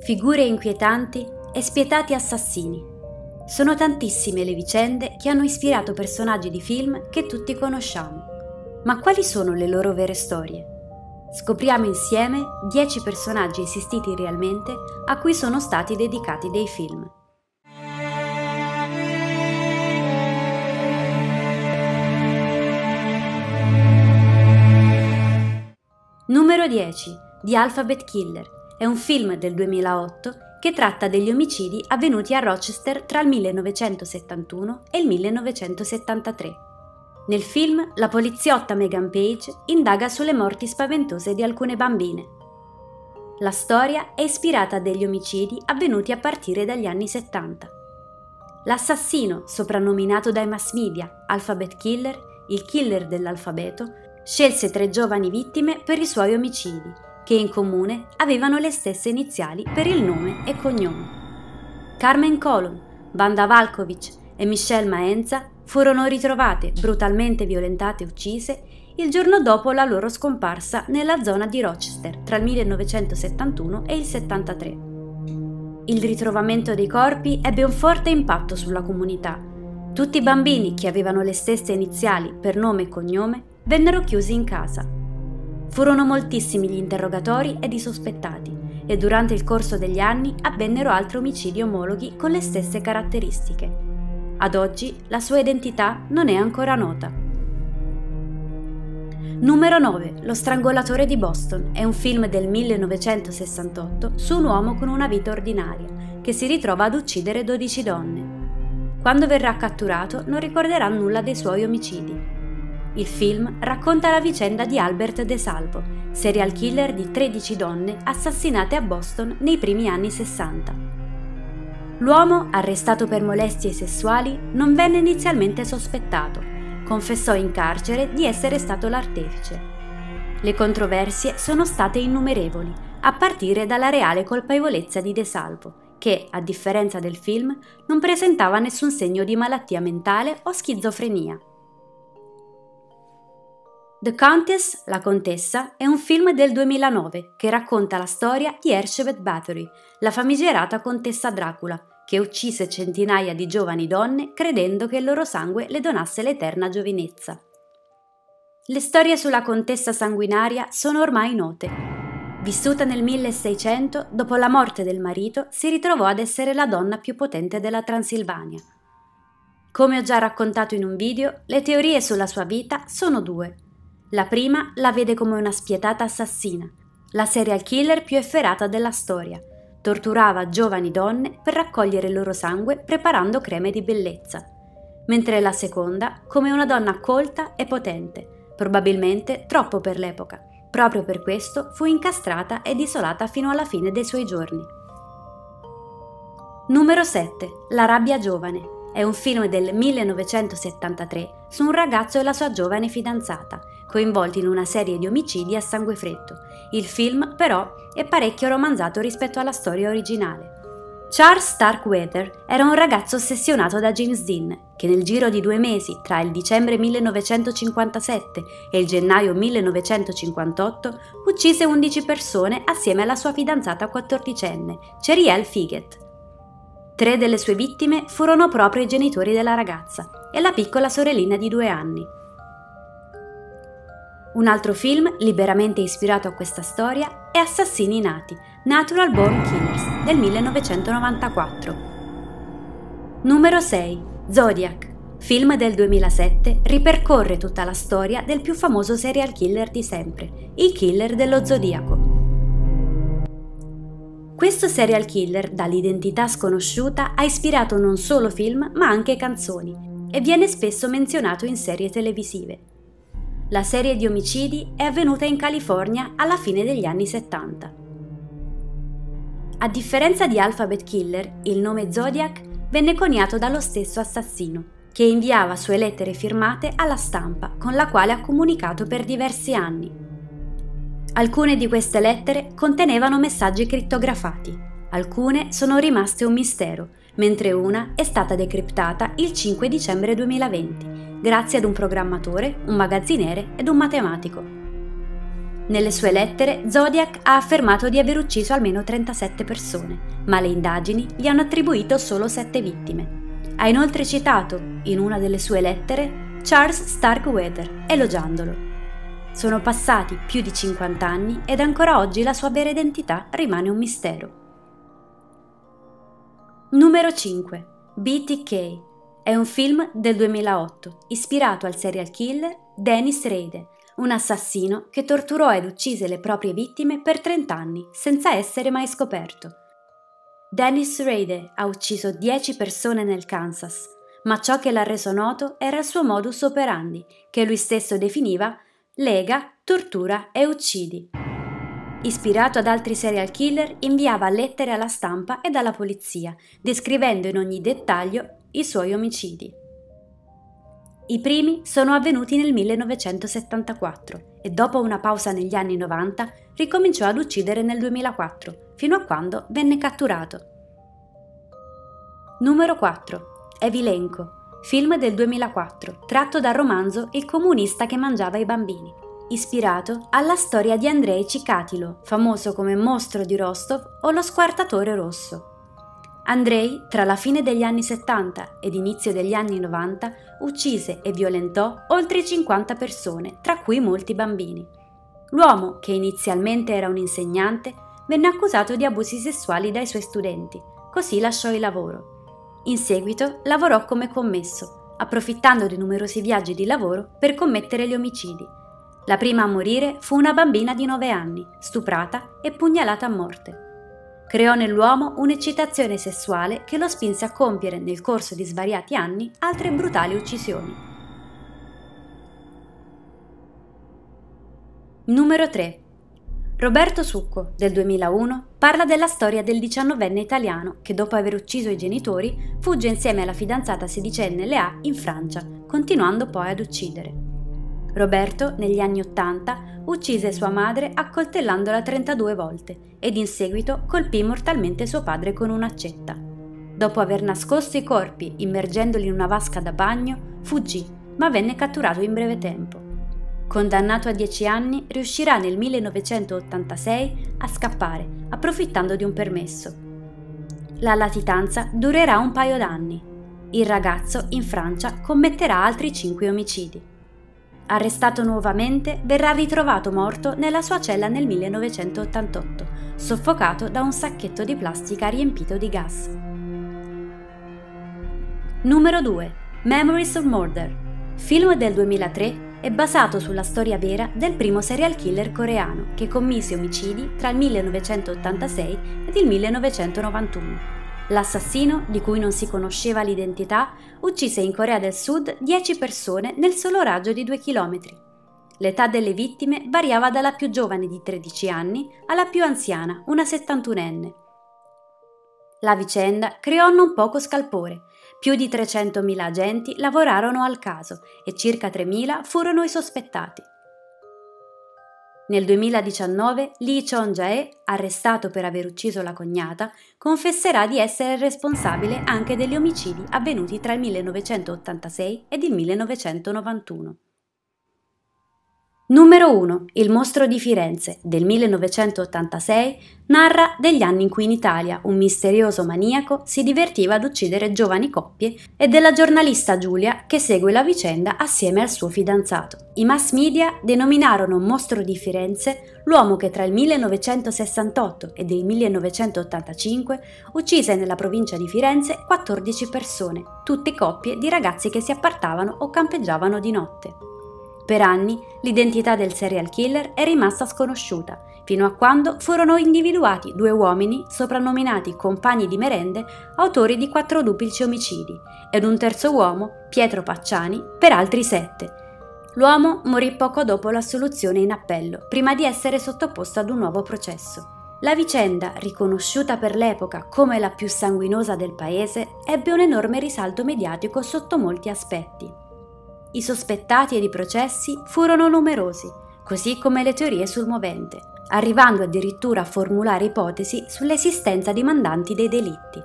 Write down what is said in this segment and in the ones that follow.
Figure inquietanti e spietati assassini. Sono tantissime le vicende che hanno ispirato personaggi di film che tutti conosciamo. Ma quali sono le loro vere storie? Scopriamo insieme 10 personaggi esistiti realmente a cui sono stati dedicati dei film. Numero 10 di Alphabet Killer è un film del 2008 che tratta degli omicidi avvenuti a Rochester tra il 1971 e il 1973. Nel film, la poliziotta Megan Page indaga sulle morti spaventose di alcune bambine. La storia è ispirata a degli omicidi avvenuti a partire dagli anni 70. L'assassino, soprannominato dai mass media Alphabet Killer, il killer dell'alfabeto, scelse tre giovani vittime per i suoi omicidi, che in comune avevano le stesse iniziali per il nome e cognome. Carmen Colon, Banda Valkovic e Michelle Maenza furono ritrovate brutalmente violentate e uccise il giorno dopo la loro scomparsa nella zona di Rochester tra il 1971 e il 73. Il ritrovamento dei corpi ebbe un forte impatto sulla comunità. Tutti i bambini che avevano le stesse iniziali per nome e cognome vennero chiusi in casa. Furono moltissimi gli interrogatori ed i sospettati e durante il corso degli anni avvennero altri omicidi omologhi con le stesse caratteristiche. Ad oggi la sua identità non è ancora nota. Numero 9. Lo strangolatore di Boston è un film del 1968 su un uomo con una vita ordinaria che si ritrova ad uccidere 12 donne. Quando verrà catturato non ricorderà nulla dei suoi omicidi il film racconta la vicenda di Albert De Salvo, serial killer di 13 donne assassinate a Boston nei primi anni 60. L'uomo, arrestato per molestie sessuali, non venne inizialmente sospettato, confessò in carcere di essere stato l'artefice. Le controversie sono state innumerevoli, a partire dalla reale colpevolezza di De Salvo, che, a differenza del film, non presentava nessun segno di malattia mentale o schizofrenia. The Countess, la contessa, è un film del 2009 che racconta la storia di Elizabeth Bathory, la famigerata contessa Dracula, che uccise centinaia di giovani donne credendo che il loro sangue le donasse l'eterna giovinezza. Le storie sulla contessa sanguinaria sono ormai note. Vissuta nel 1600, dopo la morte del marito, si ritrovò ad essere la donna più potente della Transilvania. Come ho già raccontato in un video, le teorie sulla sua vita sono due. La prima la vede come una spietata assassina, la serial killer più efferata della storia. Torturava giovani donne per raccogliere il loro sangue preparando creme di bellezza. Mentre la seconda come una donna colta e potente, probabilmente troppo per l'epoca. Proprio per questo fu incastrata ed isolata fino alla fine dei suoi giorni. Numero 7. La rabbia giovane. È un film del 1973 su un ragazzo e la sua giovane fidanzata, coinvolti in una serie di omicidi a sangue freddo. Il film, però, è parecchio romanzato rispetto alla storia originale. Charles Starkweather era un ragazzo ossessionato da James Dean, che nel giro di due mesi, tra il dicembre 1957 e il gennaio 1958, uccise 11 persone assieme alla sua fidanzata quattordicenne, Cheriel Figet. Tre delle sue vittime furono proprio i genitori della ragazza e la piccola sorellina di due anni. Un altro film liberamente ispirato a questa storia è Assassini nati, Natural Born Killers del 1994. Numero 6. Zodiac. Film del 2007 ripercorre tutta la storia del più famoso serial killer di sempre, il killer dello Zodiaco. Questo serial killer, dall'identità sconosciuta, ha ispirato non solo film ma anche canzoni e viene spesso menzionato in serie televisive. La serie di omicidi è avvenuta in California alla fine degli anni 70. A differenza di Alphabet Killer, il nome Zodiac venne coniato dallo stesso assassino, che inviava sue lettere firmate alla stampa, con la quale ha comunicato per diversi anni. Alcune di queste lettere contenevano messaggi crittografati, alcune sono rimaste un mistero, mentre una è stata decriptata il 5 dicembre 2020 grazie ad un programmatore, un magazziniere ed un matematico. Nelle sue lettere Zodiac ha affermato di aver ucciso almeno 37 persone, ma le indagini gli hanno attribuito solo 7 vittime. Ha inoltre citato, in una delle sue lettere, Charles Starkweather, elogiandolo. Sono passati più di 50 anni ed ancora oggi la sua vera identità rimane un mistero. Numero 5. BTK è un film del 2008 ispirato al serial killer Dennis Reide, un assassino che torturò ed uccise le proprie vittime per 30 anni senza essere mai scoperto. Dennis Reide ha ucciso 10 persone nel Kansas, ma ciò che l'ha reso noto era il suo modus operandi, che lui stesso definiva lega, tortura e uccidi. Ispirato ad altri serial killer, inviava lettere alla stampa e alla polizia, descrivendo in ogni dettaglio i suoi omicidi. I primi sono avvenuti nel 1974 e dopo una pausa negli anni 90 ricominciò ad uccidere nel 2004, fino a quando venne catturato. Numero 4. Evilenko, film del 2004, tratto dal romanzo Il comunista che mangiava i bambini, ispirato alla storia di Andrei Cicatilo, famoso come mostro di Rostov o lo squartatore rosso. Andrei, tra la fine degli anni 70 ed inizio degli anni 90, uccise e violentò oltre 50 persone, tra cui molti bambini. L'uomo, che inizialmente era un insegnante, venne accusato di abusi sessuali dai suoi studenti, così lasciò il lavoro. In seguito lavorò come commesso, approfittando di numerosi viaggi di lavoro per commettere gli omicidi. La prima a morire fu una bambina di 9 anni, stuprata e pugnalata a morte creò nell'uomo un'eccitazione sessuale che lo spinse a compiere nel corso di svariati anni altre brutali uccisioni. Numero 3. Roberto Succo, del 2001, parla della storia del diciannovenne italiano che dopo aver ucciso i genitori fugge insieme alla fidanzata sedicenne Lea in Francia, continuando poi ad uccidere. Roberto, negli anni Ottanta, uccise sua madre accoltellandola 32 volte ed in seguito colpì mortalmente suo padre con un'accetta. Dopo aver nascosto i corpi immergendoli in una vasca da bagno, fuggì, ma venne catturato in breve tempo. Condannato a 10 anni, riuscirà nel 1986 a scappare, approfittando di un permesso. La latitanza durerà un paio d'anni. Il ragazzo in Francia commetterà altri 5 omicidi. Arrestato nuovamente, verrà ritrovato morto nella sua cella nel 1988, soffocato da un sacchetto di plastica riempito di gas. Numero 2. Memories of Murder. Film del 2003 è basato sulla storia vera del primo serial killer coreano che commise omicidi tra il 1986 ed il 1991. L'assassino, di cui non si conosceva l'identità, uccise in Corea del Sud 10 persone nel solo raggio di 2 km. L'età delle vittime variava dalla più giovane di 13 anni alla più anziana, una 71enne. La vicenda creò non poco scalpore. Più di 300.000 agenti lavorarono al caso e circa 3.000 furono i sospettati. Nel 2019 Lee Chong-jae, arrestato per aver ucciso la cognata, confesserà di essere responsabile anche degli omicidi avvenuti tra il 1986 ed il 1991. Numero 1. Il mostro di Firenze del 1986 narra degli anni in cui in Italia un misterioso maniaco si divertiva ad uccidere giovani coppie e della giornalista Giulia che segue la vicenda assieme al suo fidanzato. I mass media denominarono mostro di Firenze l'uomo che tra il 1968 ed il 1985 uccise nella provincia di Firenze 14 persone, tutte coppie di ragazzi che si appartavano o campeggiavano di notte. Per anni l'identità del serial killer è rimasta sconosciuta, fino a quando furono individuati due uomini soprannominati compagni di merende, autori di quattro duplici omicidi, ed un terzo uomo, Pietro Pacciani, per altri sette. L'uomo morì poco dopo l'assoluzione in appello, prima di essere sottoposto ad un nuovo processo. La vicenda, riconosciuta per l'epoca come la più sanguinosa del paese, ebbe un enorme risalto mediatico sotto molti aspetti. I sospettati ed i processi furono numerosi, così come le teorie sul movente, arrivando addirittura a formulare ipotesi sull'esistenza di mandanti dei delitti.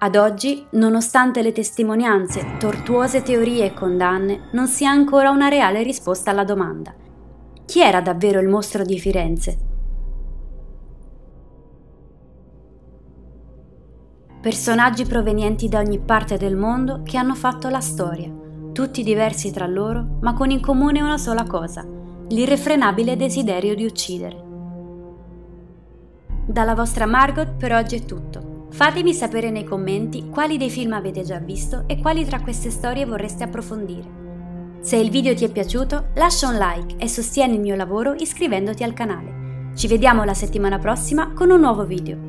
Ad oggi, nonostante le testimonianze, tortuose teorie e condanne, non si ha ancora una reale risposta alla domanda. Chi era davvero il mostro di Firenze? Personaggi provenienti da ogni parte del mondo che hanno fatto la storia, tutti diversi tra loro, ma con in comune una sola cosa, l'irrefrenabile desiderio di uccidere. Dalla vostra Margot per oggi è tutto. Fatemi sapere nei commenti quali dei film avete già visto e quali tra queste storie vorreste approfondire. Se il video ti è piaciuto, lascia un like e sostieni il mio lavoro iscrivendoti al canale. Ci vediamo la settimana prossima con un nuovo video.